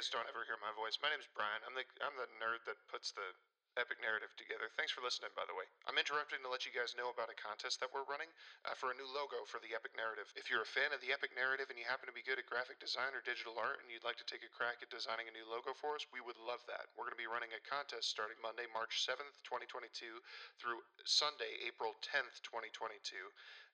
guys don't ever hear my voice, my name's Brian. I'm the I'm the nerd that puts the epic narrative together. Thanks for listening, by the way. I'm interrupting to let you guys know about a contest that we're running uh, for a new logo for the epic narrative. If you're a fan of the epic narrative and you happen to be good at graphic design or digital art and you'd like to take a crack at designing a new logo for us, we would love that. We're going to be running a contest starting Monday, March 7th, 2022 through Sunday, April 10th, 2022.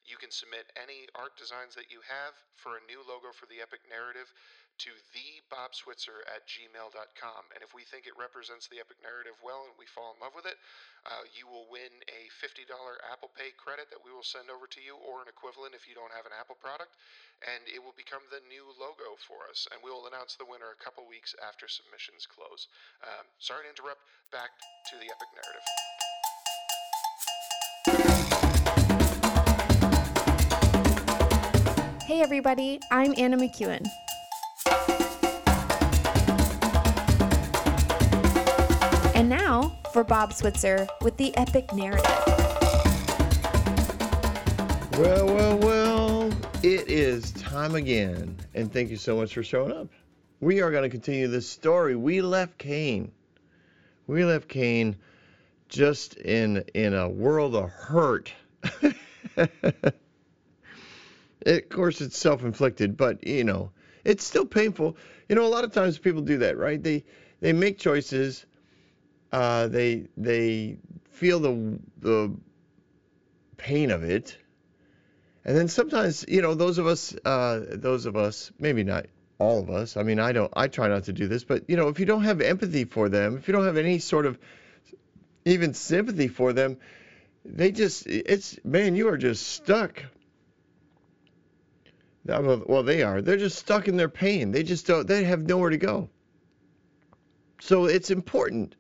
You can submit any art designs that you have for a new logo for the epic narrative to thebobswitzer at gmail.com. And if we think it represents the epic narrative well and we fall in love with it, uh, you will win a $50 Apple Pay credit that we will send over to you, or an equivalent if you don't have an Apple product. And it will become the new logo for us. And we will announce the winner a couple weeks after submissions close. Um, sorry to interrupt. Back to the epic narrative. Hey everybody, I'm Anna McEwen. And now for Bob Switzer with the epic narrative. Well, well, well, it is time again. And thank you so much for showing up. We are going to continue this story. We left Cain. We left Cain just in in a world of hurt. It, of course, it's self-inflicted, but you know, it's still painful. You know, a lot of times people do that, right? They they make choices. Uh, they they feel the the pain of it, and then sometimes, you know, those of us, uh, those of us, maybe not all of us. I mean, I don't. I try not to do this, but you know, if you don't have empathy for them, if you don't have any sort of even sympathy for them, they just it's man, you are just stuck well, they are. They're just stuck in their pain. They just don't. They have nowhere to go. So it's important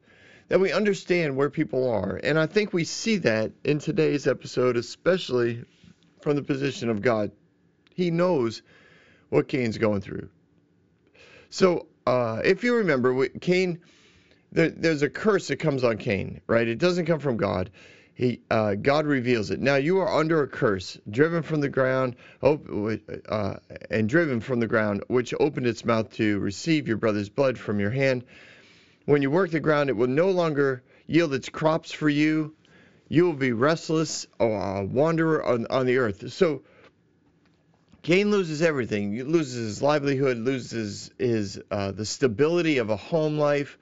that we understand where people are, and I think we see that in today's episode, especially from the position of God. He knows what Cain's going through. So uh, if you remember, Cain, there, there's a curse that comes on Cain, right? It doesn't come from God he uh, God reveals it. Now you are under a curse, driven from the ground, uh, and driven from the ground, which opened its mouth to receive your brother's blood from your hand. When you work the ground, it will no longer yield its crops for you. You will be restless, a wanderer on, on the earth. So Cain loses everything. He loses his livelihood, loses his uh, the stability of a home life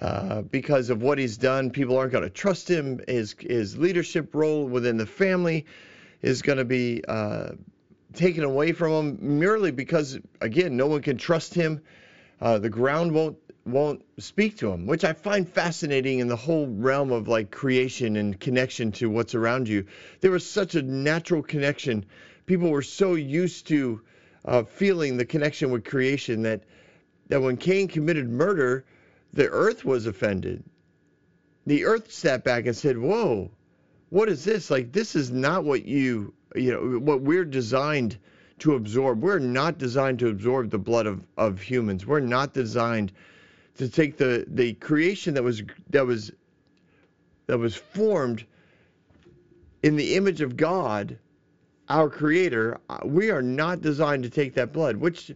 uh, because of what he's done. People aren't going to trust him. His his leadership role within the family is going to be uh, taken away from him merely because, again, no one can trust him. Uh, the ground won't won't speak to him, which I find fascinating in the whole realm of like creation and connection to what's around you. There was such a natural connection. People were so used to uh, feeling the connection with creation that that when Cain committed murder, the earth was offended. The earth sat back and said, Whoa, what is this? Like, this is not what you, you know, what we're designed to absorb. We're not designed to absorb the blood of, of humans. We're not designed to take the, the creation that was that was that was formed in the image of God, our creator. Uh, we are not designed to take that blood, which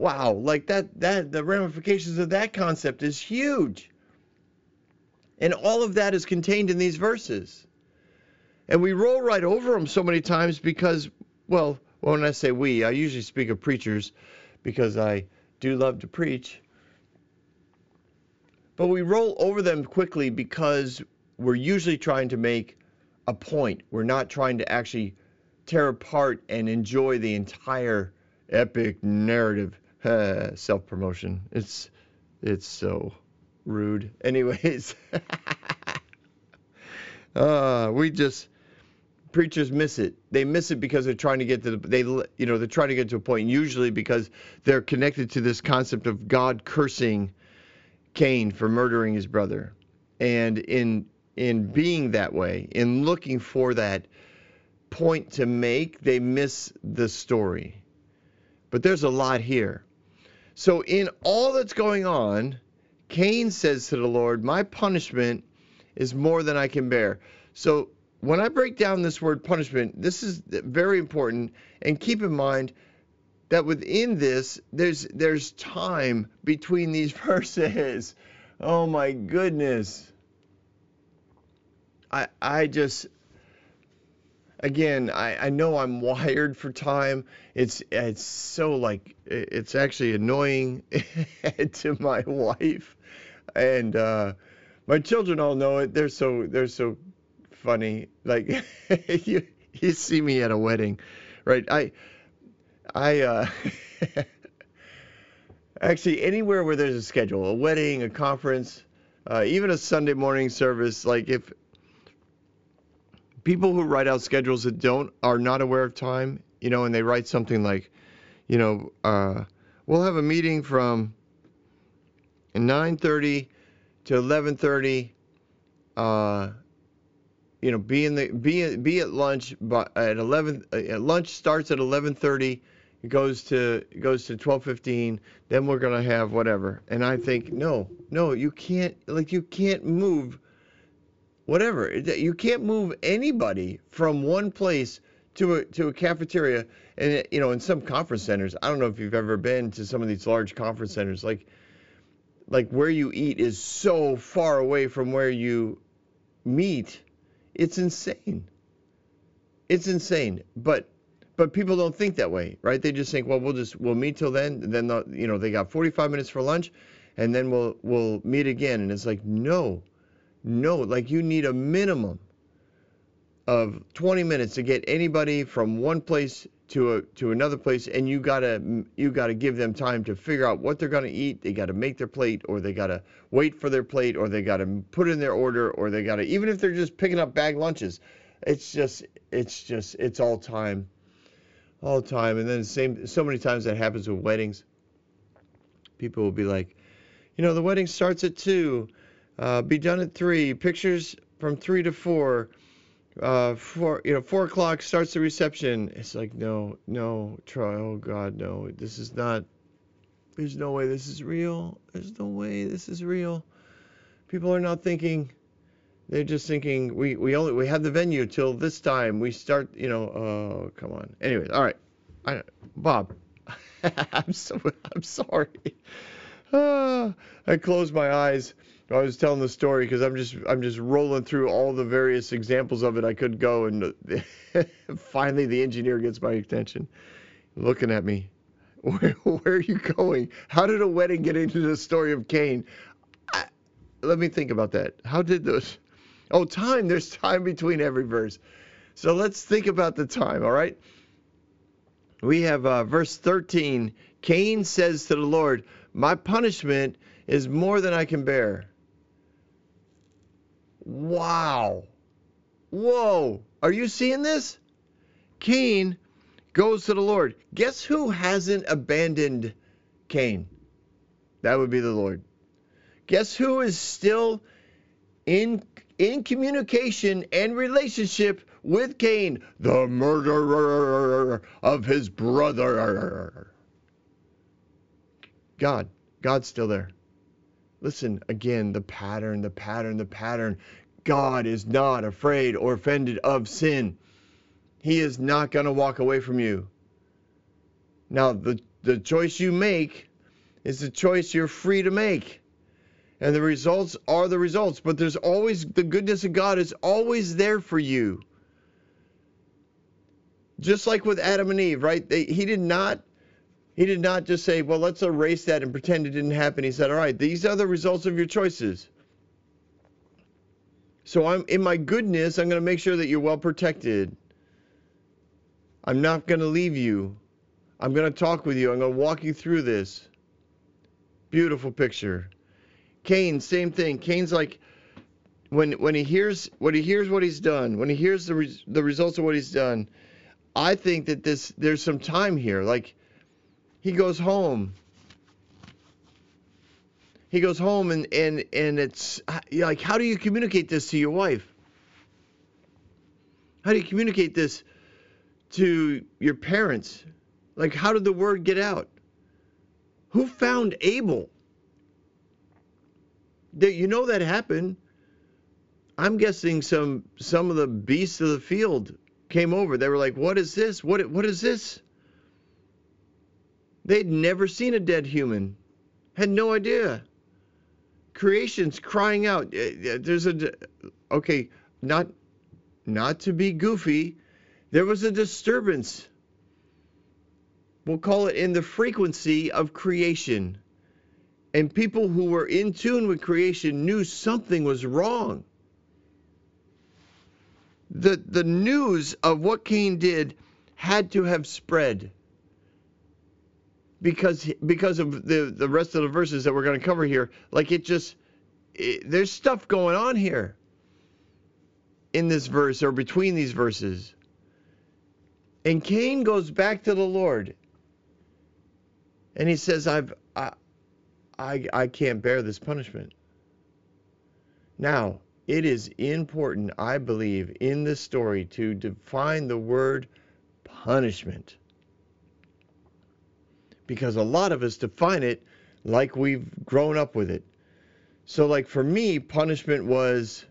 Wow, like that that the ramifications of that concept is huge. And all of that is contained in these verses. And we roll right over them so many times because, well, when I say we, I usually speak of preachers because I do love to preach. But we roll over them quickly because we're usually trying to make a point. We're not trying to actually tear apart and enjoy the entire epic narrative. Self promotion. It's it's so rude. Anyways, uh, we just preachers miss it. They miss it because they're trying to get to the they you know they're trying to get to a point. Usually because they're connected to this concept of God cursing Cain for murdering his brother, and in in being that way, in looking for that point to make, they miss the story. But there's a lot here. So, in all that's going on, Cain says to the Lord, My punishment is more than I can bear. So, when I break down this word punishment, this is very important. And keep in mind, that within this there's there's time between these verses. Oh my goodness. I I just again I, I know I'm wired for time. It's it's so like it's actually annoying to my wife and uh, my children all know it. They're so they're so funny. Like you you see me at a wedding, right? I I uh, actually anywhere where there's a schedule, a wedding, a conference, uh, even a Sunday morning service. Like if people who write out schedules that don't are not aware of time, you know, and they write something like, you know, uh, we'll have a meeting from 9:30 to 11:30. Uh, you know, be in the be be at lunch, but at 11 uh, lunch starts at 11:30 it goes to it goes to 12:15. Then we're gonna have whatever. And I think no, no, you can't. Like you can't move. Whatever. You can't move anybody from one place to a to a cafeteria. And you know, in some conference centers, I don't know if you've ever been to some of these large conference centers. Like like where you eat is so far away from where you meet. It's insane. It's insane. But but people don't think that way, right? They just think, well, we'll just we'll meet till then. Then the, you know they got 45 minutes for lunch, and then we'll we'll meet again. And it's like no, no, like you need a minimum of 20 minutes to get anybody from one place to a to another place, and you gotta you gotta give them time to figure out what they're gonna eat. They gotta make their plate, or they gotta wait for their plate, or they gotta put in their order, or they gotta even if they're just picking up bag lunches. It's just it's just it's all time all the time. And then the same, so many times that happens with weddings. People will be like, you know, the wedding starts at two, uh, be done at three. Pictures from three to four. Uh, four, you know, four o'clock starts the reception. It's like, no, no, Troy. Oh God, no. This is not. There's no way this is real. There's no way this is real. People are not thinking they're just thinking we, we only we have the venue till this time. We start, you know. Oh, come on. Anyways, all right. I, Bob, I'm so I'm sorry. Uh, I closed my eyes. I was telling the story because I'm just I'm just rolling through all the various examples of it I could go, and finally the engineer gets my attention, looking at me. Where, where are you going? How did a wedding get into the story of Cain? Let me think about that. How did those? Oh, time. There's time between every verse. So let's think about the time, all right? We have uh, verse 13. Cain says to the Lord, My punishment is more than I can bear. Wow. Whoa. Are you seeing this? Cain goes to the Lord. Guess who hasn't abandoned Cain? That would be the Lord. Guess who is still in in communication and relationship with Cain, the murderer of his brother. God, God's still there. Listen again, the pattern, the pattern, the pattern. God is not afraid or offended of sin. He is not going to walk away from you. Now, the, the choice you make is the choice you're free to make and the results are the results. But there's always the goodness of God is always there for you. Just like with Adam and Eve, right? They, he did not he did not just say, "Well, let's erase that and pretend it didn't happen." He said, "All right, these are the results of your choices." So I'm in my goodness, I'm going to make sure that you're well protected. I'm not going to leave you. I'm going to talk with you. I'm going to walk you through this. Beautiful picture. Cain, same thing. Cain's like when when he hears when he hears what he's done, when he hears the re- the results of what he's done, I think that this there's some time here. Like he goes home. He goes home and and and it's like how do you communicate this to your wife? How do you communicate this to your parents? Like how did the word get out? Who found Abel? You know that happened. I'm guessing some some of the beasts of the field came over. They were like, "What is this? What what is this?" They'd never seen a dead human, had no idea. Creation's crying out. Uh, uh, there's a okay, not not to be goofy. There was a disturbance. We'll call it in the frequency of creation. And people who were in tune with creation knew something was wrong. The, the news of what Cain did had to have spread because because of the the rest of the verses that we're going to cover here. Like it just it, there's stuff going on here in this verse or between these verses. And Cain goes back to the Lord. And he says I've I I, can't bear this punishment now it is important I believe in this story to define the word punishment because a lot of us define it like we've grown up with it. So like for me, punishment was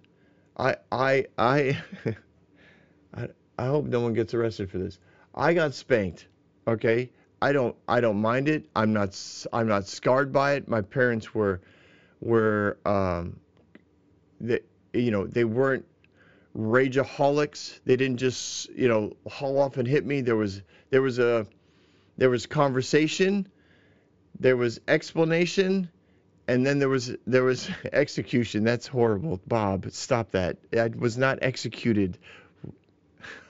I I I I, I hope no one gets arrested for this. I got spanked. Okay? I don't I don't mind it. I'm not I'm not scarred by it. My parents were were um you know, they weren't rageaholics. They didn't just, you know, haul off and hit me. There was there was a there was conversation, there was explanation, and then there was there was execution. That's horrible, Bob. Stop that. I was not executed.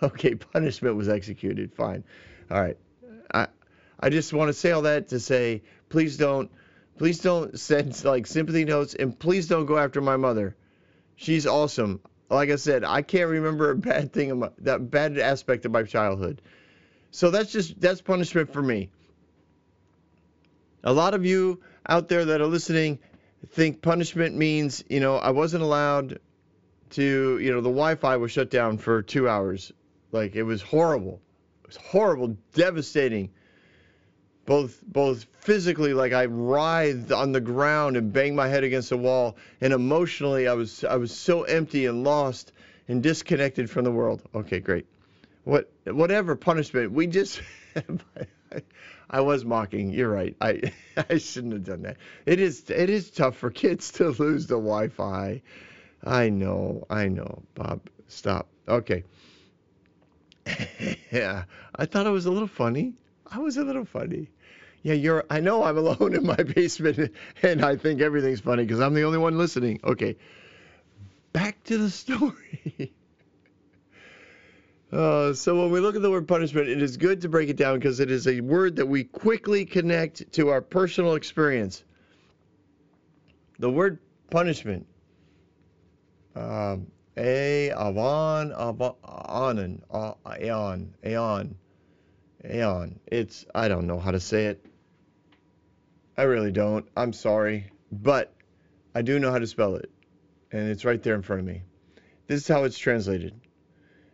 Okay, punishment was executed. Fine. All right. I just want to say all that to say, please don't please don't send like sympathy notes and please don't go after my mother. She's awesome. Like I said, I can't remember a bad thing about that bad aspect of my childhood. So that's just that's punishment for me. A lot of you out there that are listening think punishment means, you know, I wasn't allowed to, you know, the Wi-Fi was shut down for 2 hours. Like it was horrible. It was horrible, devastating. Both both physically like I writhed on the ground and banged my head against the wall and emotionally I was I was so empty and lost and disconnected from the world. Okay, great what whatever punishment we just I was mocking. You're right. I I shouldn't have done that. It is it is tough for kids to lose the Wi-Fi. I know. I know. Bob, stop. Okay. yeah. I thought it was a little funny. I was a little funny. Yeah, you're I know I'm alone in my basement and I think everything's funny because I'm the only one listening. Okay. Back to the story. Uh, so when we look at the word punishment, it is good to break it down because it is a word that we quickly connect to our personal experience. The word punishment, um, a avon avon aeon aeon aeon. It's I don't know how to say it. I really don't. I'm sorry, but I do know how to spell it, and it's right there in front of me. This is how it's translated.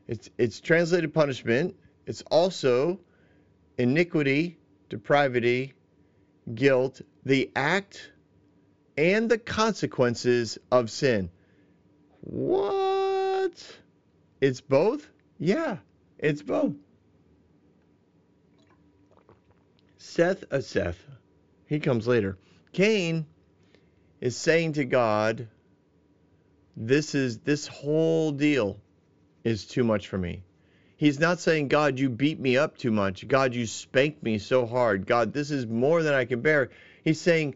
It's, it's translated punishment. It's also iniquity, depravity, guilt, the act, and the consequences of sin. What? It's both? Yeah, it's both. Seth, a Seth, he comes later. Cain is saying to God, this is this whole deal is too much for me. He's not saying, God, you beat me up too much. God, you spanked me so hard. God, this is more than I can bear. He's saying,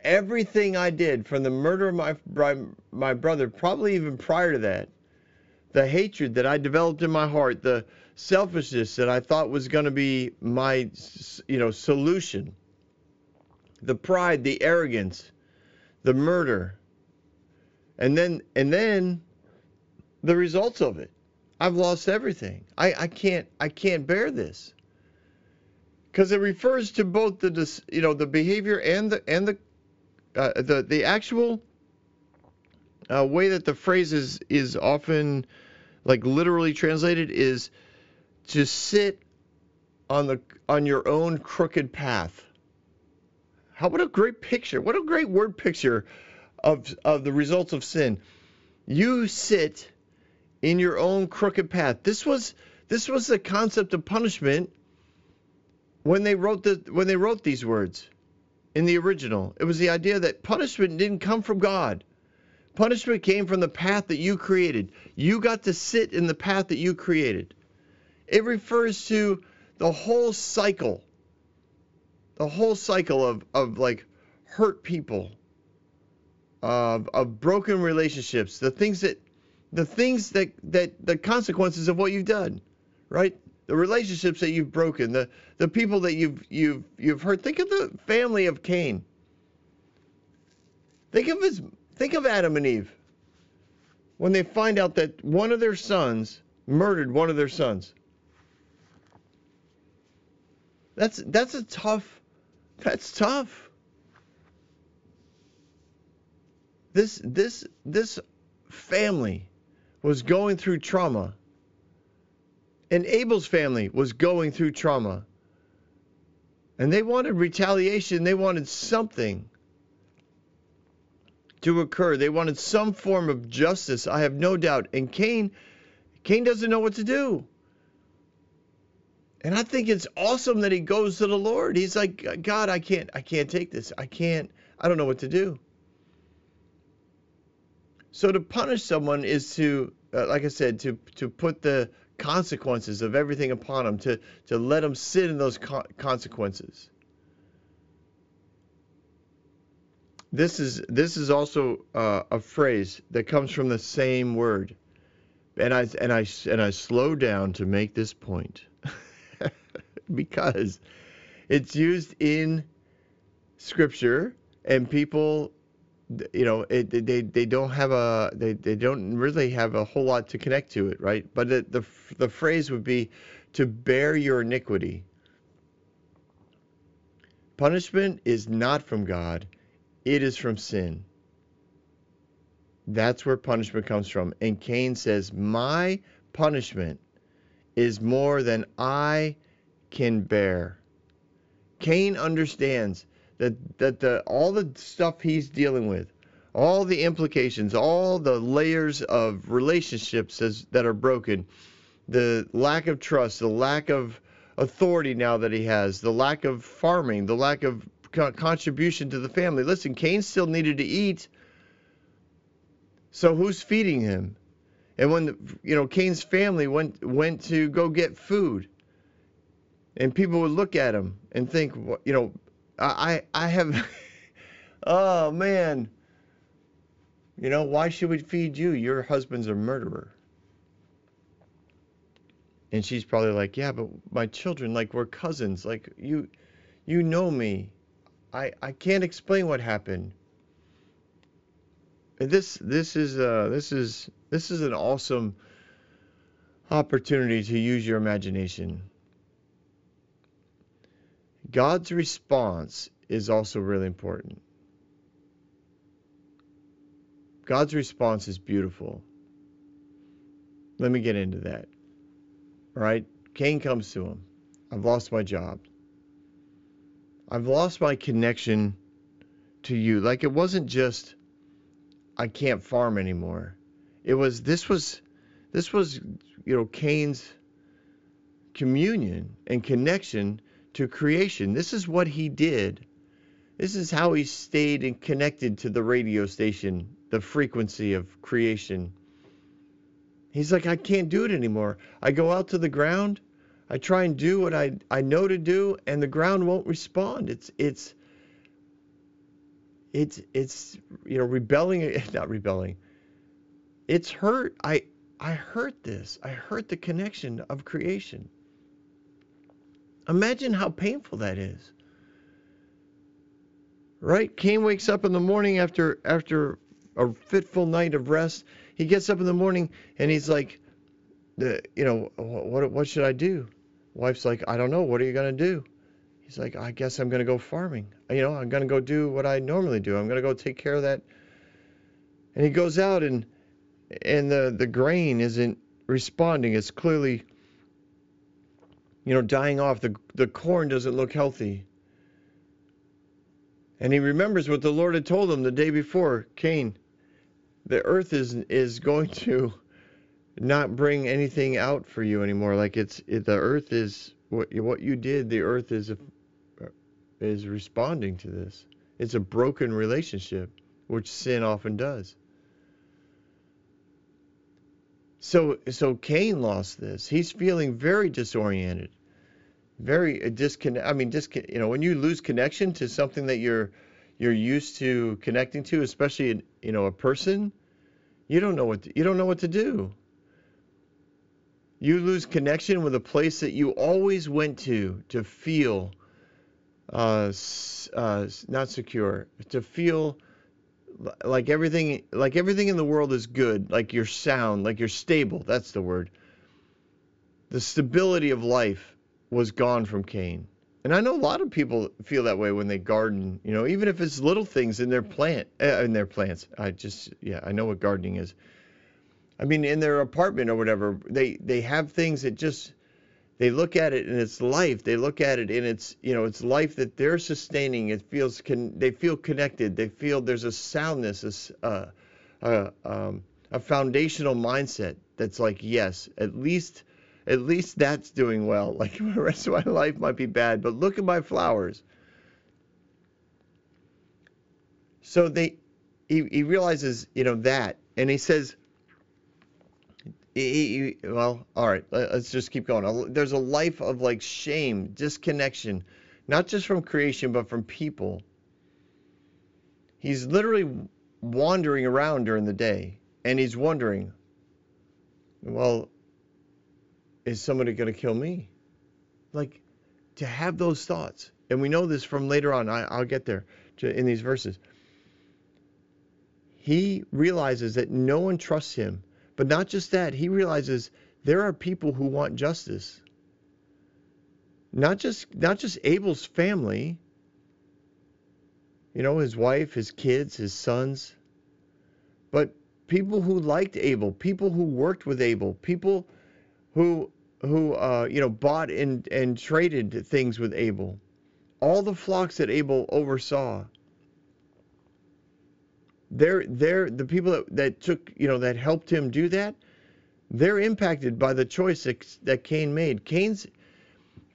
everything I did from the murder of my, my brother, probably even prior to that, the hatred that I developed in my heart, the selfishness that I thought was going to be my, you know, solution, the pride, the arrogance, the murder, and then and then the results of it. I've lost everything. I, I can't I can't bear this. Because it refers to both the you know the behavior and the and the uh, the the actual uh, way that the phrase is is often like literally translated is to sit on the on your own crooked path. How what a great picture. What a great word picture of of the results of sin. You sit in your own crooked path. This was this was the concept of punishment when they wrote the when they wrote these words in the original. It was the idea that punishment didn't come from God. Punishment came from the path that you created. You got to sit in the path that you created. It refers to the whole cycle. The whole cycle of, of like hurt people, of, of broken relationships, the things that the things that, that the consequences of what you've done, right? The relationships that you've broken, the, the people that you've you've you've hurt. Think of the family of Cain. Think of his think of Adam and Eve. When they find out that one of their sons murdered one of their sons. That's that's a tough that's tough. This this this family was going through trauma. And Abel's family was going through trauma. And they wanted retaliation, they wanted something to occur. They wanted some form of justice, I have no doubt. And Cain Cain doesn't know what to do. And I think it's awesome that he goes to the Lord. He's like, God, I can't I can't take this. I can't I don't know what to do. So to punish someone is to uh, like I said to to put the consequences of everything upon them to to let them sit in those co- consequences. This is this is also uh, a phrase that comes from the same word, and I and I and I slow down to make this point because it's used in Scripture, and people, you know, it, they they don't have a they, they don't really have a whole lot to connect to it, right? But the the, the phrase would be to bear your iniquity. Punishment is not from God it is from sin. That's where punishment comes from. And Cain says, My punishment is more than I can bear. Cain understands that, that the, all the stuff he's dealing with, all the implications, all the layers of relationships as, that are broken, the lack of trust, the lack of authority now that he has, the lack of farming, the lack of contribution to the family. Listen, Cain still needed to eat. So who's feeding him? And when you know Cain's family went went to go get food, and people would look at him and think, you know, I I have, oh man, you know, why should we feed you? Your husband's a murderer. And she's probably like, yeah, but my children, like we're cousins, like you, you know me. I, I can't explain what happened. And This this is uh this is this is an awesome opportunity to use your imagination. God's response is also really important. God's response is beautiful. Let me get into that. All right? Cain comes to him. I've lost my job. I've lost my connection to you. Like it wasn't just I can't farm anymore. It was this was this was you know Cain's communion and connection to creation. This is what he did. This is how he stayed and connected to the radio station, the frequency of creation. He's like, I can't do it anymore. I go out to the ground I try and do what I, I know to do, and the ground won't respond. It's it's it's it's you know rebelling, not rebelling. It's hurt. I I hurt this. I hurt the connection of creation. Imagine how painful that is. Right? Cain wakes up in the morning after after a fitful night of rest. He gets up in the morning and he's like, the you know what what should I do? Wife's like, I don't know. What are you gonna do? He's like, I guess I'm gonna go farming. You know, I'm gonna go do what I normally do. I'm gonna go take care of that. And he goes out and and the the grain isn't responding. It's clearly you know dying off. The the corn doesn't look healthy. And he remembers what the Lord had told him the day before, Cain. The earth is is going to not bring anything out for you anymore. Like it's it, the earth is what what you did, the earth is is responding to this. It's a broken relationship, which sin often does. So so Cain lost this. He's feeling very disoriented, very disconnect. I mean, discon- You know, when you lose connection to something that you're you're used to connecting to, especially you know a person, you don't know what to, you don't know what to do. You lose connection with a place that you always went to to feel uh, uh, not secure, to feel like everything like everything in the world is good, like you're sound, like you're stable. That's the word. The stability of life was gone from Cain. And I know a lot of people feel that way when they garden, you know, even if it's little things in their plant uh, in their plants. I just yeah, I know what gardening is. I mean, in their apartment or whatever, they they have things that just they look at it in its life. They look at it in its you know its life that they're sustaining. It feels con- they feel connected. They feel there's a soundness, a uh, uh, um, a foundational mindset that's like yes, at least at least that's doing well. Like the rest of my life might be bad, but look at my flowers. So they he, he realizes you know that, and he says well, all right, let's just keep going. There's a life of like shame, disconnection, not just from creation, but from people. He's literally wandering around during the day and he's wondering, well, is somebody going to kill me? Like to have those thoughts. And we know this from later on. I, will get there in these verses. He realizes that no one trusts him but not just that, he realizes there are people who want justice. Not just not just Abel's family, you know, his wife, his kids, his sons, but people who liked Abel, people who worked with Abel, people who who uh, you know bought and and traded things with Abel, all the flocks that Abel oversaw they're they're the people that, that took you know that helped him do that they're impacted by the choice that, that Cain made. Cain's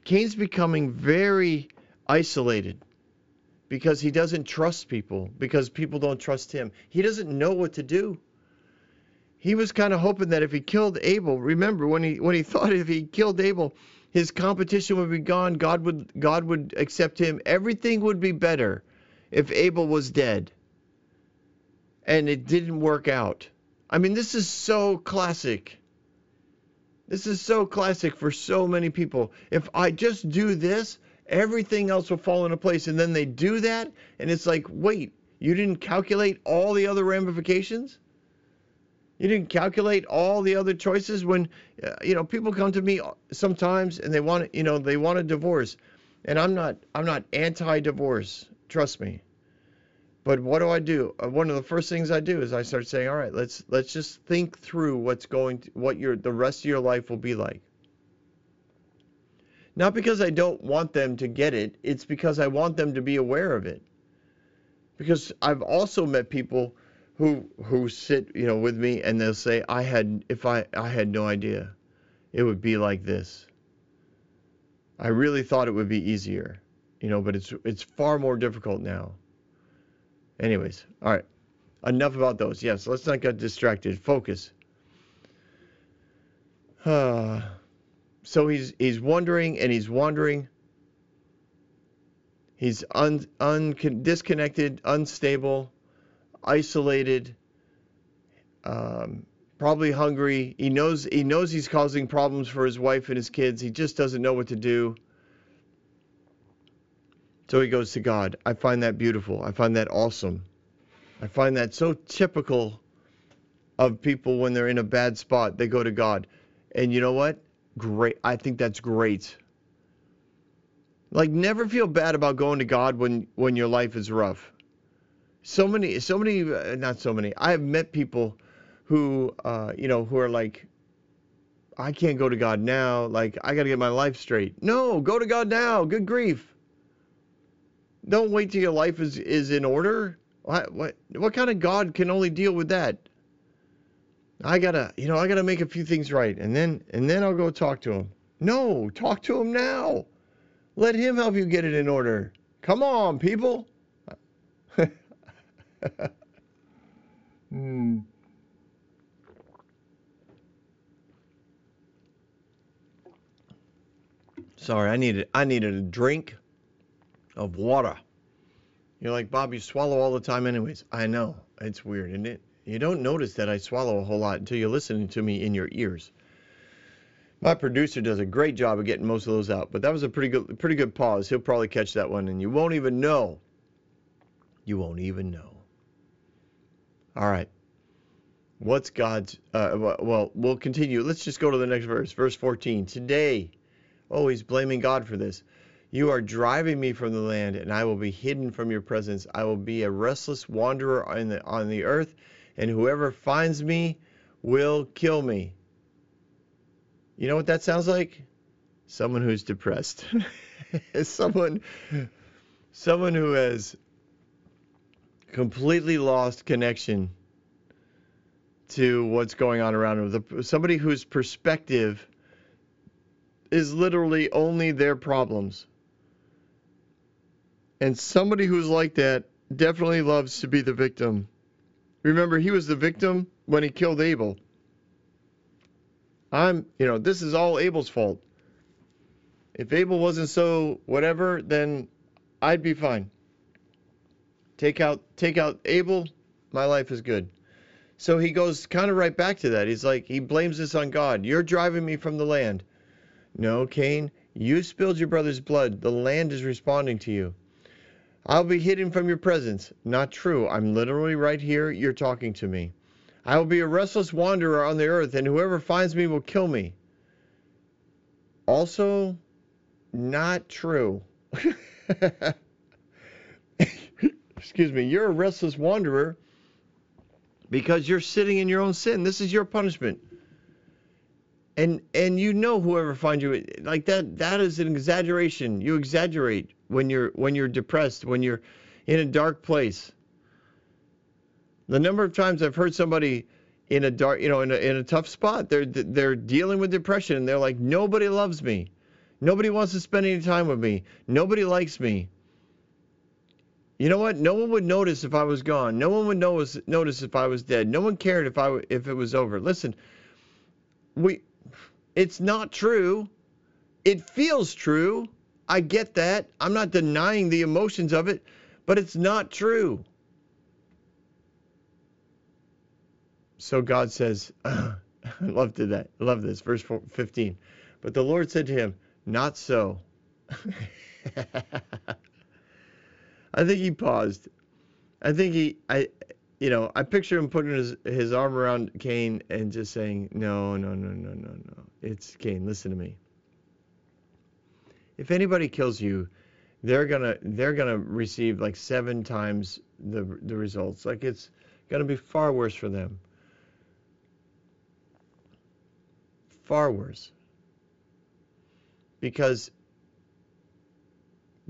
Cain's becoming very isolated because he doesn't trust people because people don't trust him. He doesn't know what to do. He was kind of hoping that if he killed Abel remember when he when he thought if he killed Abel his competition would be gone God would God would accept him. Everything would be better if Abel was dead and it didn't work out. I mean, this is so classic. This is so classic for so many people. If I just do this, everything else will fall into place. And then they do that, and it's like, wait, you didn't calculate all the other ramifications? You didn't calculate all the other choices when, uh, you know, people come to me sometimes and they want, you know, they want a divorce, and I'm not, I'm not anti-divorce. Trust me. But what do I do? Uh, one of the first things I do is I start saying, all right, let's let's just think through what's going to, what your the rest of your life will be like. Not because I don't want them to get it, it's because I want them to be aware of it. Because I've also met people who who sit, you know, with me and they'll say, I had if I I had no idea it would be like this. I really thought it would be easier, you know, but it's it's far more difficult now. Anyways, all right. Enough about those. Yes, let's not get distracted. Focus. Uh, so he's he's wondering and he's wandering. He's un, un disconnected, unstable, isolated, um, probably hungry. He knows he knows he's causing problems for his wife and his kids. He just doesn't know what to do. So he goes to God. I find that beautiful. I find that awesome. I find that so typical of people when they're in a bad spot, they go to God. And you know what? Great. I think that's great. Like never feel bad about going to God when when your life is rough. So many so many uh, not so many. I have met people who uh, you know who are like I can't go to God now. Like I got to get my life straight. No, go to God now. Good grief. Don't wait till your life is, is in order. What, what, what kind of God can only deal with that? I gotta, you know, I gotta make a few things right, and then, and then I'll go talk to him. No, talk to him now. Let him help you get it in order. Come on, people. hmm. Sorry, I needed I needed a drink of water. You're like, Bob, you swallow all the time anyways. I know. It's weird, isn't it? You don't notice that I swallow a whole lot until you're listening to me in your ears. My producer does a great job of getting most of those out, but that was a pretty good pretty good pause. He'll probably catch that one and you won't even know. You won't even know. All right. What's God's uh, well, we'll continue. Let's just go to the next verse, verse 14. Today, oh, he's blaming God for this. You are driving me from the land, and I will be hidden from your presence. I will be a restless wanderer on the, on the earth, and whoever finds me will kill me. You know what that sounds like? Someone who's depressed. someone someone who has completely lost connection to what's going on around them. Somebody whose perspective is literally only their problems. And somebody who's like that definitely loves to be the victim. Remember, he was the victim when he killed Abel. I'm, you know, this is all Abel's fault. If Abel wasn't so whatever, then I'd be fine. Take out take out Abel, my life is good. So he goes kind of right back to that. He's like he blames this on God. You're driving me from the land. No, Cain, you spilled your brother's blood. The land is responding to you. I'll be hidden from your presence. Not true. I'm literally right here. You're talking to me. I will be a restless wanderer on the earth, and whoever finds me will kill me. Also, not true. Excuse me. You're a restless wanderer because you're sitting in your own sin. This is your punishment. And and you know whoever finds you like that that is an exaggeration. You exaggerate when you're when you're depressed, when you're in a dark place. The number of times I've heard somebody in a dark, you know, in a, in a tough spot, they're they're dealing with depression and they're like nobody loves me. Nobody wants to spend any time with me. Nobody likes me. You know what? No one would notice if I was gone. No one would notice notice if I was dead. No one cared if I if it was over. Listen, we it's not true. It feels true. I get that. I'm not denying the emotions of it, but it's not true. So God says, I love that. I love this. Verse 15. But the Lord said to him, Not so. I think he paused. I think he I you know, I picture him putting his, his arm around Cain and just saying, No, no, no, no, no, no. It's Cain, listen to me. If anybody kills you, they're gonna they're gonna receive like seven times the the results. Like it's gonna be far worse for them. Far worse. Because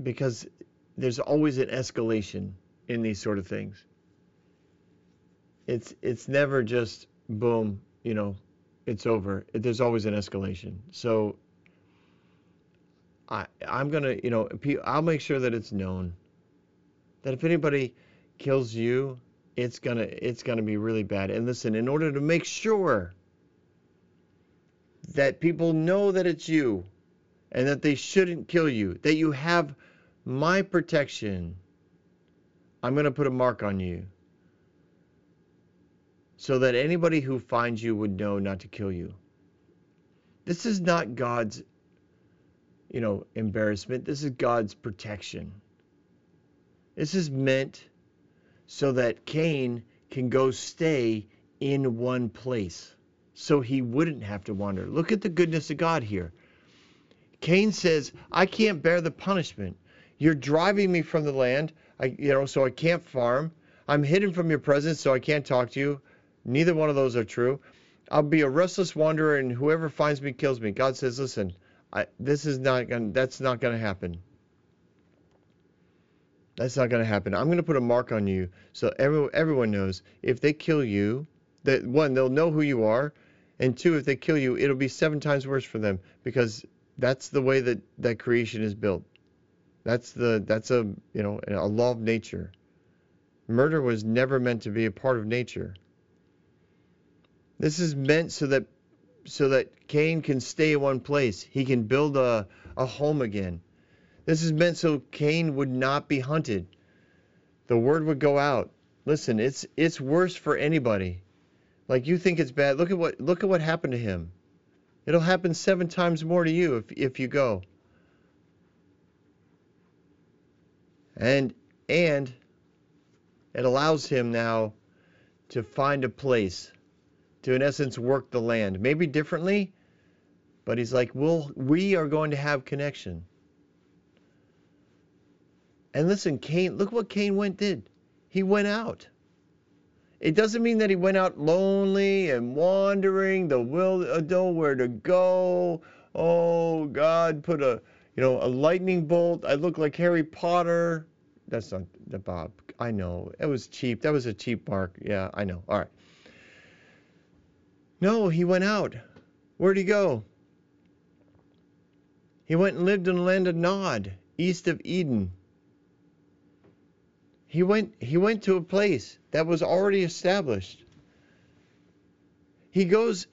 because there's always an escalation in these sort of things. It's it's never just boom, you know, it's over. There's always an escalation. So I I'm gonna, you know, I'll make sure that it's known that if anybody kills you, it's gonna it's gonna be really bad. And listen, in order to make sure that people know that it's you and that they shouldn't kill you, that you have my protection, I'm to put a mark on you so that anybody who finds you would know not to kill you. This is not God's, you know, embarrassment. This is God's protection. This is meant so that Cain can go stay in one place so he wouldn't have to wander. Look at the goodness of God here. Cain says, I can't bear the punishment. You're driving me from the land, I, you know, so I can't farm. I'm hidden from your presence, so I can't talk to you. Neither one of those are true. I'll be a restless wanderer, and whoever finds me kills me. God says, listen, I, this is not going. That's not going to happen. That's not going to happen. I'm going to put a mark on you, so every, everyone knows. If they kill you, that one, they'll know who you are, and two, if they kill you, it'll be seven times worse for them because That's the way that, that creation is built. That's the that's a you know a law of nature. Murder was never meant to be a part of nature. This is meant so that so that Cain can stay in one place. He can build a, a home again. This is meant so Cain would not be hunted. The word would go out. Listen, it's it's worse for anybody. Like you think it's bad. Look at what look at what happened to him. It'll happen seven times more to you if if you go. And and it allows him now to find a place to in essence work the land. Maybe differently, but he's like, "We'll we are going to have connection." And listen, Cain, look what Cain went did. He went out. It doesn't mean that he went out lonely and wandering the will uh, nowhere to go. Oh, God put a you know a lightning bolt. I look like Harry Potter. That's not the Bob. I know. It was cheap. That was a cheap mark. Yeah, I know. All right. No, he went out. Where'd he go? He went and lived in the land of Nod, east of Eden. He went he went to a place that was already established. He goes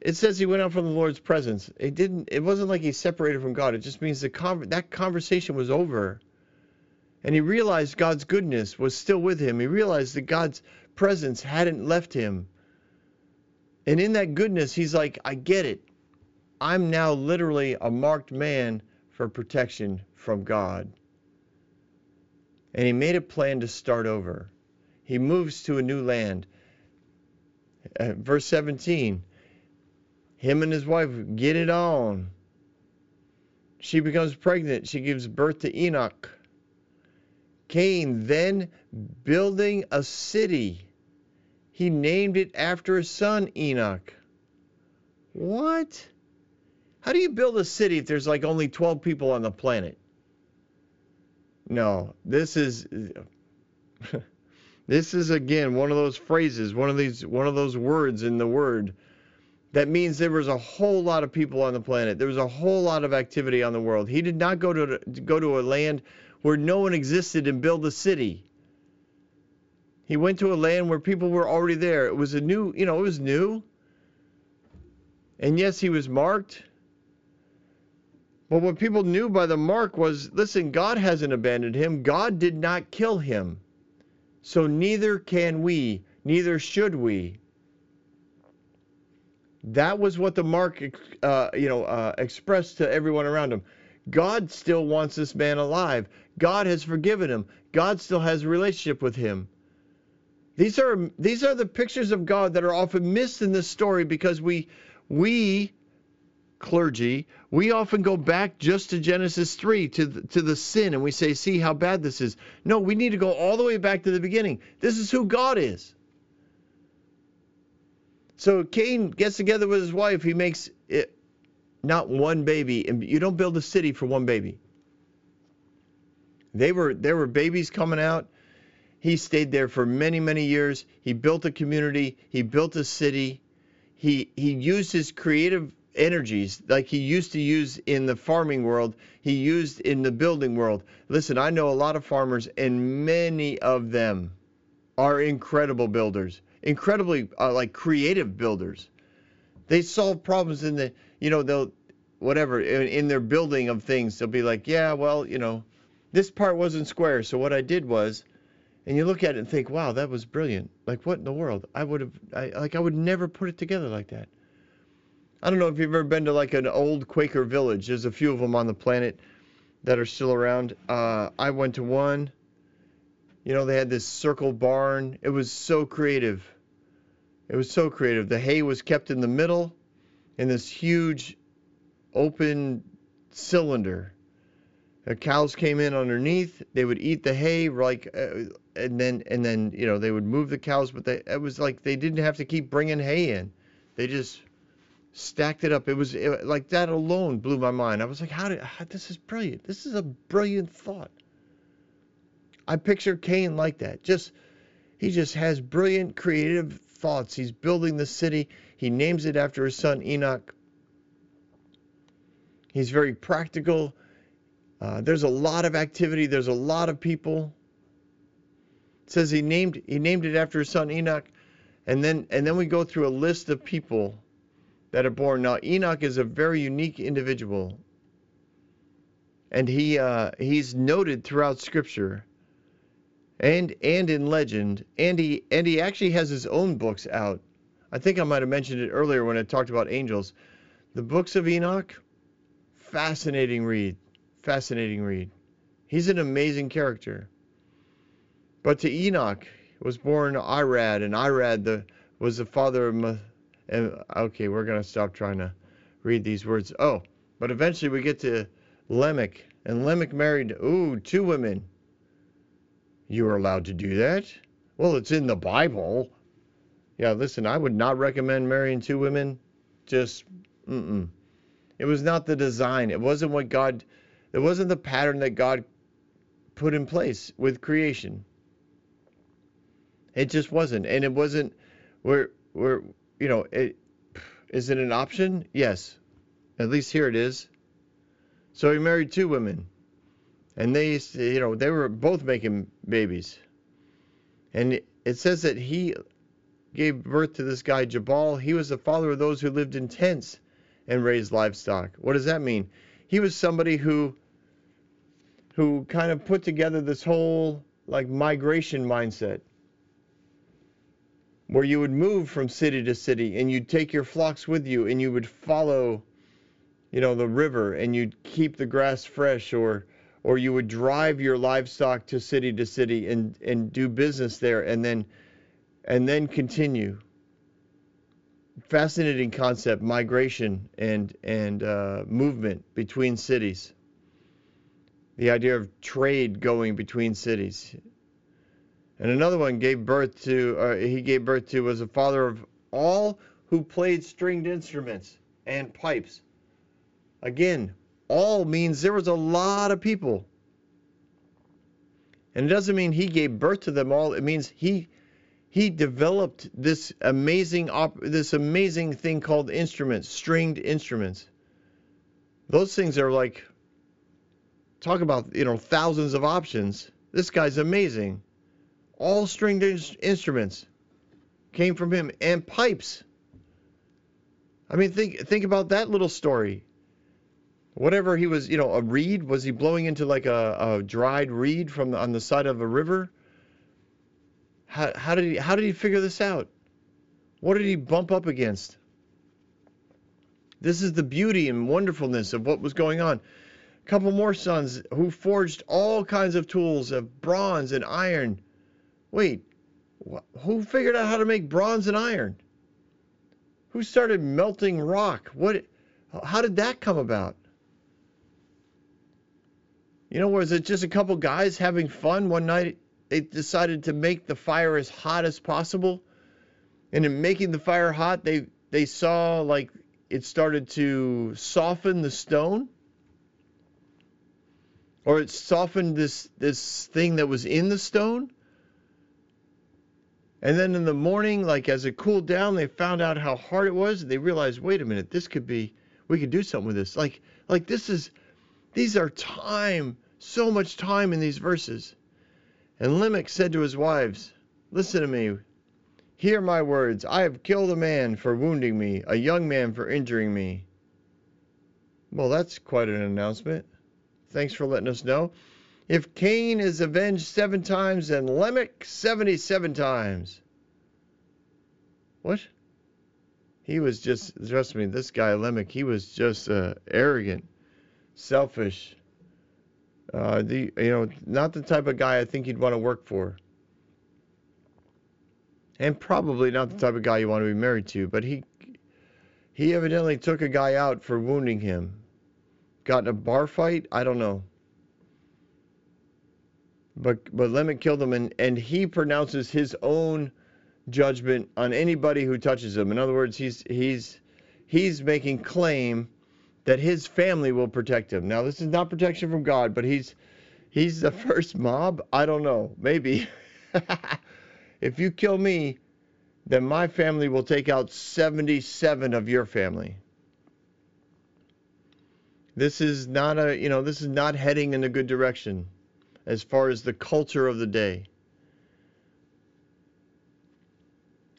it says he went out from the Lord's presence. It didn't it wasn't like he separated from God. It just means the that conversation was over and he realized God's goodness was still with him. He realized that God's presence hadn't left him. And in that goodness, he's like, I get it. I'm now literally a marked man for protection from God. And he made a plan to start over. He moves to a new land. Uh, verse 17 him and his wife get it on. She becomes pregnant. She gives birth to Enoch. Cain then building a city. He named it after his son Enoch. What? How do you build a city if there's like only 12 people on the planet? No, this is this is again one of those phrases, one of these one of those words in the word that means there was a whole lot of people on the planet. There was a whole lot of activity on the world. He did not go to go to a land where no one existed and build a city. He went to a land where people were already there. It was a new, you know, it was new. And yes, he was marked. But what people knew by the mark was listen, God hasn't abandoned him. God did not kill him. So neither can we, neither should we. That was what the mark, uh, you know, uh, expressed to everyone around him. God still wants this man alive. God has forgiven him. God still has a relationship with him. These are these are the pictures of God that are often missed in this story because we we clergy we often go back just to Genesis 3 to the, to the sin and we say see how bad this is. No, we need to go all the way back to the beginning. This is who God is. So Cain gets together with his wife. He makes it not one baby, and you don't build a city for one baby. They were there were babies coming out. He stayed there for many many years. He built a community. He built a city. He he used his creative energies like he used to use in the farming world. He used in the building world. Listen, I know a lot of farmers, and many of them are incredible builders, incredibly uh, like creative builders. They solve problems in the you know they'll whatever in, in their building of things. They'll be like, yeah, well, you know this part wasn't square. So what I did was, and you look at it and think, wow, that was brilliant. Like what in the world? I would have, I, like I would never put it together like that. I don't know if you've ever been to like an old Quaker village. There's a few of them on the planet that are still around. Uh, I went to one. You know, they had this circle barn. It was so creative. It was so creative. The hay was kept in the middle in this huge open cylinder the cows came in underneath. They would eat the hay, like, uh, and then and then you know they would move the cows, but they it was like they didn't have to keep bringing hay in. They just stacked it up. It was it, like that alone blew my mind. I was like, how did how, this is brilliant. This is a brilliant thought. I picture Cain like that. Just he just has brilliant creative thoughts. He's building the city. He names it after his son Enoch. He's very practical. Uh, there's a lot of activity. There's a lot of people. It says he named he named it after his son Enoch, and then and then we go through a list of people that are born. Now Enoch is a very unique individual, and he uh, he's noted throughout Scripture, and and in legend, and he and he actually has his own books out. I think I might have mentioned it earlier when I talked about angels. The books of Enoch, fascinating read, fascinating read. He's an amazing character. But to Enoch was born Irad, and Irad the, was the father of. Ma, and, okay, we're gonna stop trying to read these words. Oh, but eventually we get to Lamech, and Lamech married ooh two women. You are allowed to do that? Well, it's in the Bible. Yeah, listen, I would not recommend marrying two women. Just, mm-mm. It was not the design. It wasn't what God. It wasn't the pattern that God put in place with creation. It just wasn't, and it wasn't. Where, where, you know, it is it an option? Yes, at least here it is. So he married two women, and they, you know, they were both making babies. And it says that he gave birth to this guy Jabal. He was the father of those who lived in tents and raised livestock. What does that mean? He was somebody who who kind of put together this whole like migration mindset where you would move from city to city and you'd take your flocks with you and you would follow you know the river and you'd keep the grass fresh or or you would drive your livestock to city to city and and do business there and then and then continue. Fascinating concept migration and and uh, movement between cities the idea of trade going between cities and another one gave birth to, uh, he gave birth to, was the father of all who played stringed instruments and pipes. Again, all means there was a lot of people. And it doesn't mean he gave birth to them all. It means he he developed this amazing op- this amazing thing called instruments, stringed instruments. Those things are like talk about, you know, thousands of options. This guy's amazing all stringed instruments came from him and pipes. I mean, think think about that little story. Whatever he was, you know, a reed was he blowing into like a, a dried reed from the, on the side of a river? How, how did he how did he figure this out? What did he bump up against? This is the beauty and wonderfulness of what was going on. Couple more sons who forged all kinds of tools of bronze and iron Wait, wh- who figured out how to make bronze and iron? Who started melting rock? What? How did that come about? You know, was it just a couple guys having fun one night? They decided to make the fire as hot as possible, and in making the fire hot, they they saw like it started to soften the stone, or it softened this this thing that was in the stone. And then in the morning, like as it cooled down, they found out how hard it was. And They realized, wait a minute, this could be, we could do something with this. Like, like this is, these are time, so much time in these verses. And Lamech said to his wives, Listen to me. Hear my words. I have killed a man for wounding me, a young man for injuring me. Well, that's quite an announcement. Thanks for letting us know. If Cain is avenged seven times, then Lamech 77 times. What? He was just, trust me, this guy Lamech, he was just uh, arrogant, selfish. Uh, the you know not the type of guy I think you'd want to work for, and probably not the type of guy you want to be married to. But he he evidently took a guy out for wounding him. Got in a bar fight? I don't know. But but Lamech killed him, and and he pronounces his own judgment on anybody who touches him. In other words, he's he's he's making claim that his family will protect him. Now, this is not protection from God, but he's he's the first mob. I don't know, maybe. if you kill me, then my family will take out 77 of your family. This is not a, you know, this is not heading in a good direction as far as the culture of the day.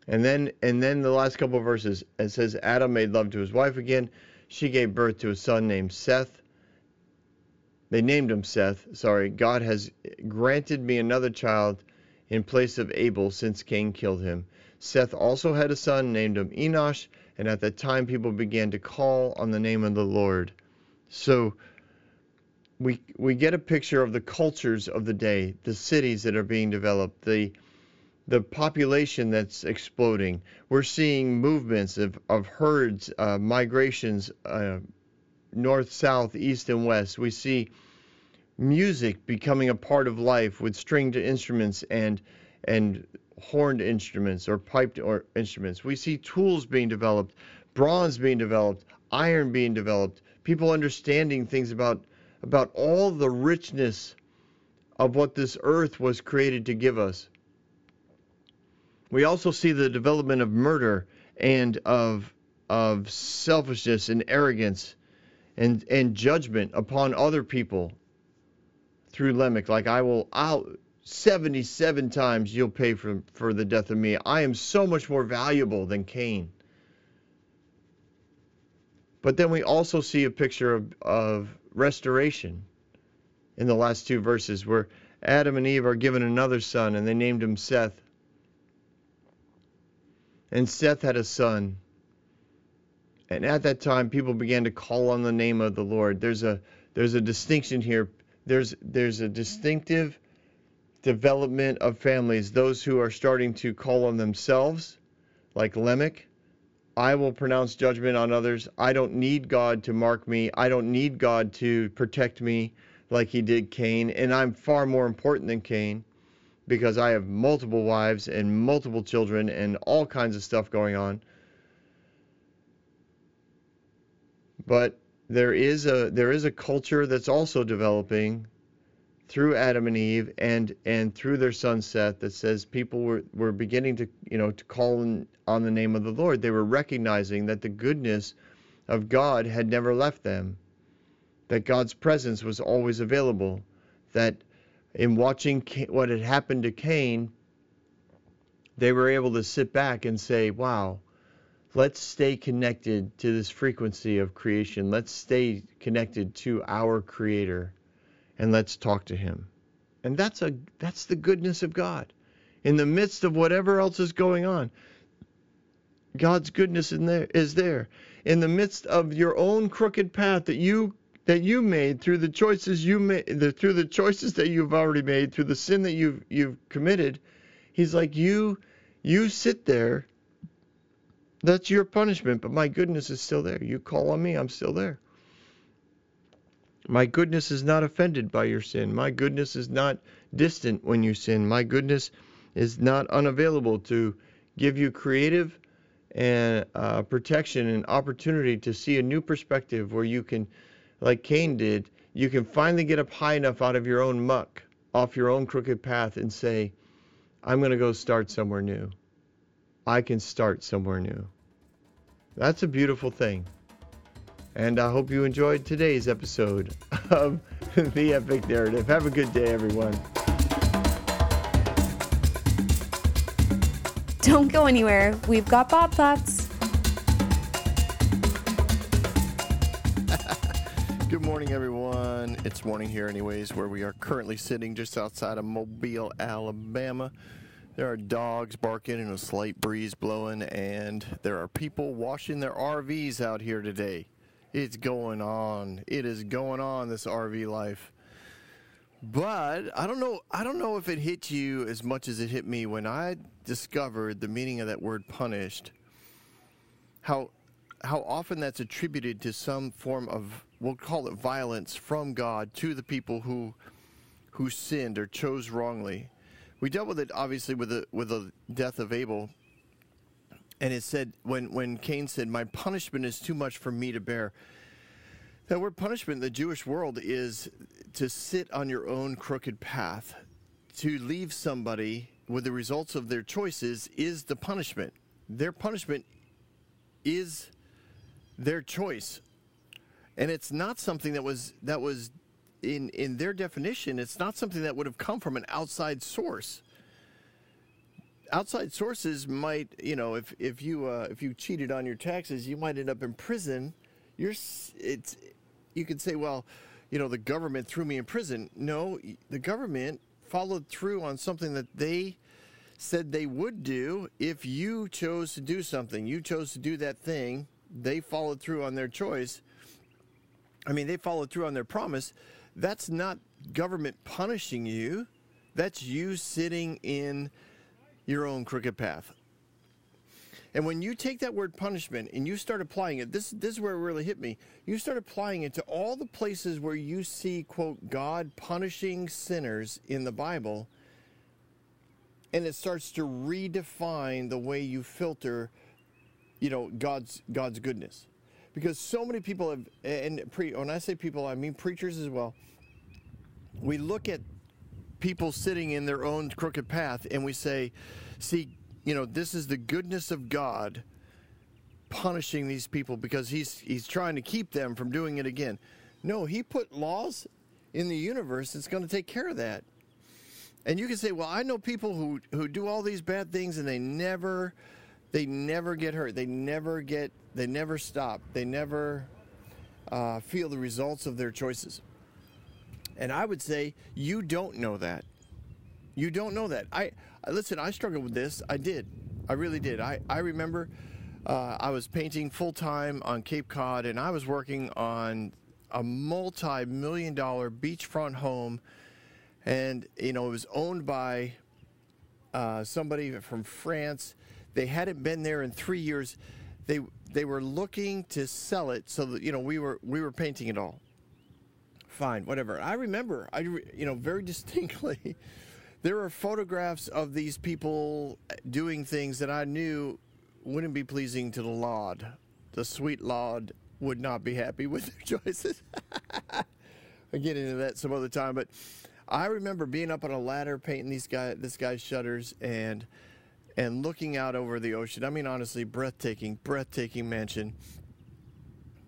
And then and then the last couple of verses it says Adam made love to his wife again. She gave birth to a son named Seth. They named him Seth. Sorry. God has granted me another child in place of Abel since Cain killed him. Seth also had a son named him Enosh, and at that time people began to call on the name of the Lord. So we we get a picture of the cultures of the day, the cities that are being developed, the the population that's exploding. We're seeing movements of, of herds, uh, migrations, uh, north, south, east, and west. We see music becoming a part of life with stringed instruments and and horned instruments or piped or instruments. We see tools being developed, bronze being developed, iron being developed, people understanding things about about all the richness of what this earth was created to give us. We also see the development of murder and of of selfishness and arrogance and and judgment upon other people through Lamech. Like I will, I'll 77 times you'll pay for for the death of me. I am so much more valuable than Cain. But then we also see a picture of, of restoration in the last two verses where Adam and Eve are given another son and they named him Seth. And Seth had a son. And at that time people began to call on the name of the Lord. There's a there's a distinction here. There's there's a distinctive development of families, those who are starting to call on themselves, like Lamech. I will pronounce judgment on others. I don't need God to mark me. I don't need God to protect me like he did Cain. And I'm far more important than Cain because I have multiple wives and multiple children and all kinds of stuff going on. But there is a there is a culture that's also developing through Adam and Eve and and through their son Seth that says people were, were beginning to you know to call in, on the name of the Lord. They were recognizing that the goodness of God had never left them, that God's presence was always available, that in watching what had happened to Cain, they were able to sit back and say, wow, let's stay connected to this frequency of creation. Let's stay connected to our creator and let's talk to him. And that's a that's the goodness of God. In the midst of whatever else is going on, God's goodness in there is there. In the midst of your own crooked path that you that you made through the choices you made the, through the choices that you've already made through the sin that you've you've committed he's like you you sit there that's your punishment but my goodness is still there you call on me i'm still there my goodness is not offended by your sin my goodness is not distant when you sin my goodness is not unavailable to give you creative and uh, protection and opportunity to see a new perspective where you can like Cain did, you can finally get up high enough out of your own muck, off your own crooked path, and say, I'm going to go start somewhere new. I can start somewhere new. That's a beautiful thing. And I hope you enjoyed today's episode of The Epic Narrative. Have a good day, everyone. Don't go anywhere. We've got Bob Thoughts. Good morning, everyone. It's morning here, anyways, where we are currently sitting just outside of Mobile, Alabama. There are dogs barking and a slight breeze blowing, and there are people washing their RVs out here today. It's going on. It is going on, this RV life. But I don't know. I don't know if it hit you as much as it hit me when I discovered the meaning of that word "punished." How how often that's attributed to some form of we'll call it violence from God to the people who who sinned or chose wrongly. We dealt with it obviously with the with the death of Abel. And it said when when Cain said, "My punishment is too much for me to bear." That word punishment in the Jewish world is to sit on your own crooked path. To leave somebody with the results of their choices is the punishment. Their punishment is their choice and it's not something that was that was in in their definition. It's not something that would have come from an outside source. Outside sources might, you know, if if you uh, if you cheated on your taxes, you might end up in prison. You're it's you could say, well, you know, the government threw me in prison. No, the government followed through on something that they said they would do if you chose to do something. You chose to do that thing. They followed through on their choice. I mean, they followed through on their promise. That's not government punishing you. That's you sitting in your own crooked path. And when you take that word punishment and you start applying it, this, this is where it really hit me. You start applying it to all the places where you see, quote, God punishing sinners in the Bible, and it starts to redefine the way you filter, you know, God's God's goodness. Because so many people have, and pre, when I say people, I mean preachers as well. We look at people sitting in their own crooked path and we say, see, you know, this is the goodness of God punishing these people because he's he's trying to keep them from doing it again. No, he put laws in the universe that's going to take care of that. And you can say, "Well, I know people who who do all these bad things and they never they never get hurt. They never get they never stop. They never uh, feel the results of their choices." And I would say you don't know that. You don't know that. I listen. I struggled with this. I did. I really did. I I remember uh, I was painting full time on Cape Cod, and I was working on a multi-million dollar beachfront home, and you know it was owned by uh, somebody from France. They hadn't been there in three years. They they were looking to sell it, so that you know we were we were painting it all. Fine, whatever. I remember, I you know very distinctly there are photographs of these people uh, doing things that I knew wouldn't be pleasing to the Lord. The sweet Lord would not be happy with their choices. I'll get into that some other time, but I remember being up on a ladder painting these guy this guy's shutters and and looking out over the ocean. I mean honestly, breathtaking, breathtaking mansion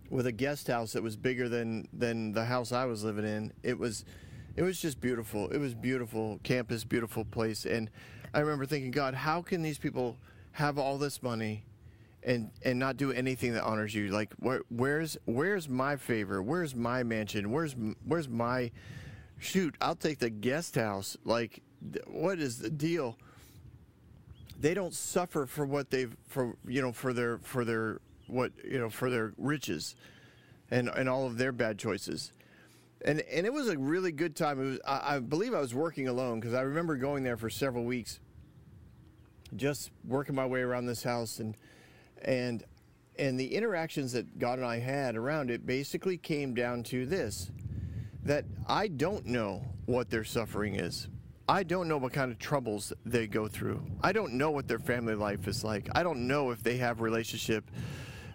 with a guest house that was bigger than than the house I was living in. It was it was just beautiful. It was beautiful campus, beautiful place. And I remember thinking, God, how can these people have all this money and and not do anything that honors you? Like, where, where's where's my favor? Where's my mansion? Where's where's my shoot? I'll take the guest house. Like, what is the deal? They don't suffer for what they've for you know for their for their what you know for their riches and and all of their bad choices and and it was a really good time. It was I, I believe I was working alone because I remember going there for several weeks, just working my way around this house and and and the interactions that God and I had around it basically came down to this that I don't know what their suffering is. I don't know what kind of troubles they go through. I don't know what their family life is like. I don't know if they have relationship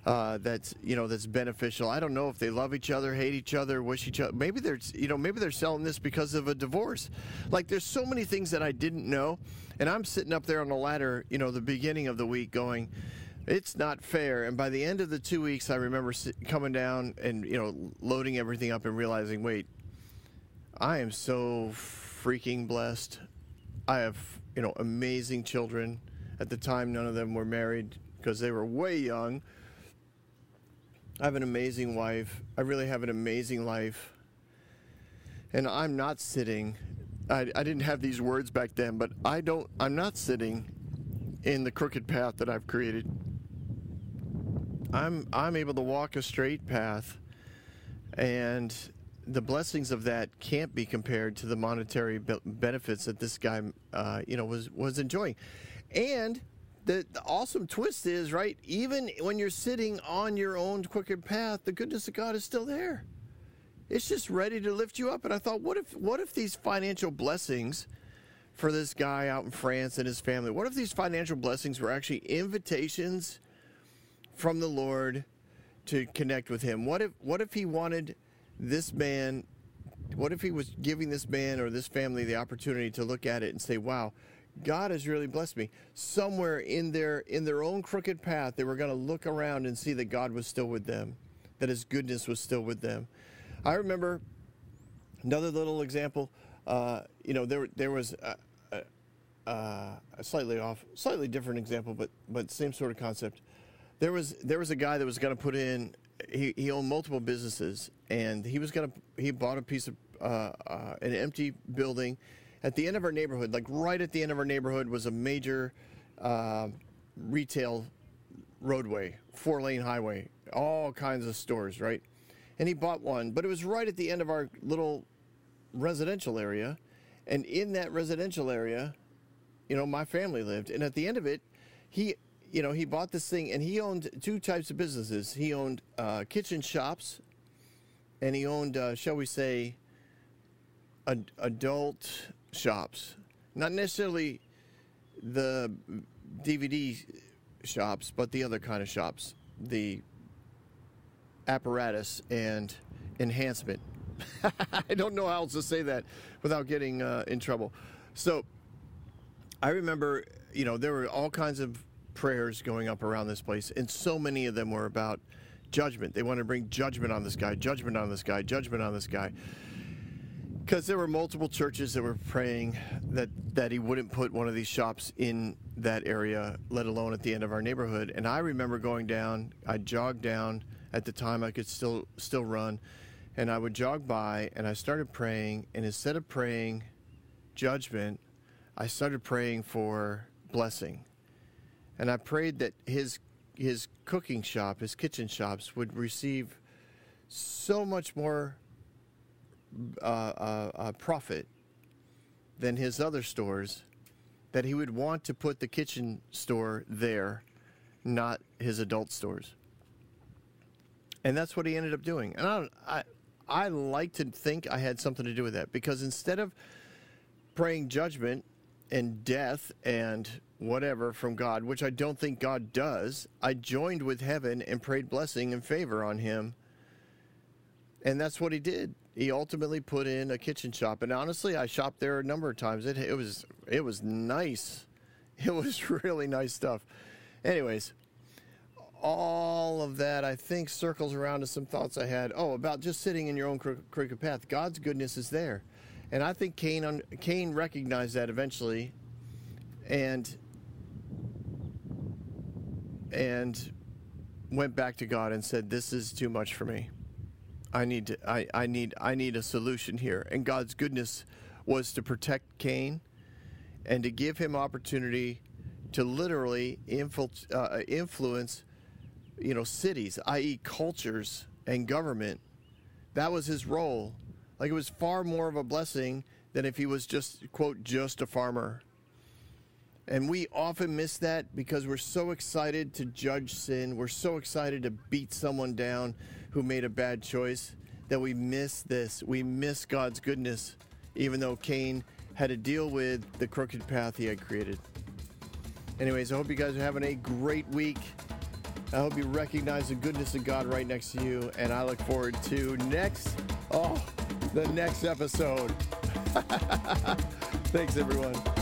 uh, that's you know that's beneficial. I don't know if they love each other, hate each other, wish each other. Maybe they're you know maybe they're selling this because of a divorce. Like there's so many things that I didn't know, and I'm sitting up there on the ladder, you know, the beginning of the week going. It's not fair. And by the end of the two weeks, I remember coming down and you know loading everything up and realizing, wait, I am so freaking blessed. I have you know amazing children. At the time, none of them were married because they were way young. I have an amazing wife. I really have an amazing life. And I'm not sitting, I, I didn't have these words back then, but I don't, I'm not sitting in the crooked path that I've created. I'm, I'm able to walk a straight path, and the blessings of that can't be compared to the monetary be- benefits that this guy, uh, you know, was was enjoying. And the, the, awesome twist is right even when you're sitting on your own crooked path the goodness of god is still there. It's just ready to lift you up. And i thought what if what if these financial blessings for this guy out in france and his family what if these financial blessings were actually invitations from the lord to connect with him? What if what if he wanted this man what if he was giving this man or this family the opportunity to look at it and say wow God has really blessed me. Somewhere in their in their own crooked path, they were going to look around and see that God was still with them, that His goodness was still with them. I remember another little example. Uh, you know, there there was a, a, a slightly off, slightly different example, but but same sort of concept. There was there was a guy that was going to put in. He, he owned multiple businesses, and he was going to he bought a piece of uh, uh, an empty building at the end of our neighborhood, like right at the end of our neighborhood, was a major uh, retail roadway, four lane highway, all kinds of stores, right? And he bought one, but it was right at the end of our little residential area. And in that residential area, you know, my family lived. And at the end of it, he, you know, he bought this thing and he owned two types of businesses. He owned uh, kitchen shops and he owned, uh, shall we say, ad- adult shops. Not necessarily the DVD shops, but the other kind of shops. The apparatus and enhancement. I don't know how else to say that without getting uh, in trouble. So I remember, you know, there were all kinds of prayers going up around this place, and so many of them were about judgment. They wanted to bring judgment on this guy, judgment on this guy, judgment on this guy. Because there were multiple churches that were praying that, that he wouldn't put one of these shops in that area, let alone at the end of our neighborhood. And I remember going down, I jogged down at the time I could still still run, and I would jog by and I started praying. And instead of praying judgment, I started praying for blessing, and I prayed that his his cooking shop, his kitchen shops, would receive so much more uh, uh, profit than his other stores that he would want to put the kitchen store there, not his adult stores and that's what he ended up doing. And I, I, I like to think I had something to do with that because instead of praying judgment and death and whatever from God, which I don't think God does, I joined with heaven and prayed blessing and favor on him. And that's what he did. He ultimately put in a kitchen shop, and honestly, I shopped there a number of times. It, it was it was nice. It was really nice stuff. Anyways, all of that, I think, circles around to some thoughts I had. Oh, about just sitting in your own crooked path. God's goodness is there, and I think Cain Cain recognized that eventually, and and went back to God and said, "This is too much for me. I need to, I, I need I need a solution here." And God's goodness was to protect Cain and to give him opportunity to literally uh, influence you know, cities, i.e., cultures and government. That was his role. Like it was far more of a blessing than if he was just, quote, just a farmer. And we often miss that because we're so excited to judge sin. We're so excited to beat someone down who made a bad choice that we miss this. We miss God's goodness, even though Cain had to deal with the crooked path he had created. Anyways, I hope you guys are having a great week. I hope you recognize the goodness of God right next to you, and I look forward to next, oh, the next episode. Thanks, everyone.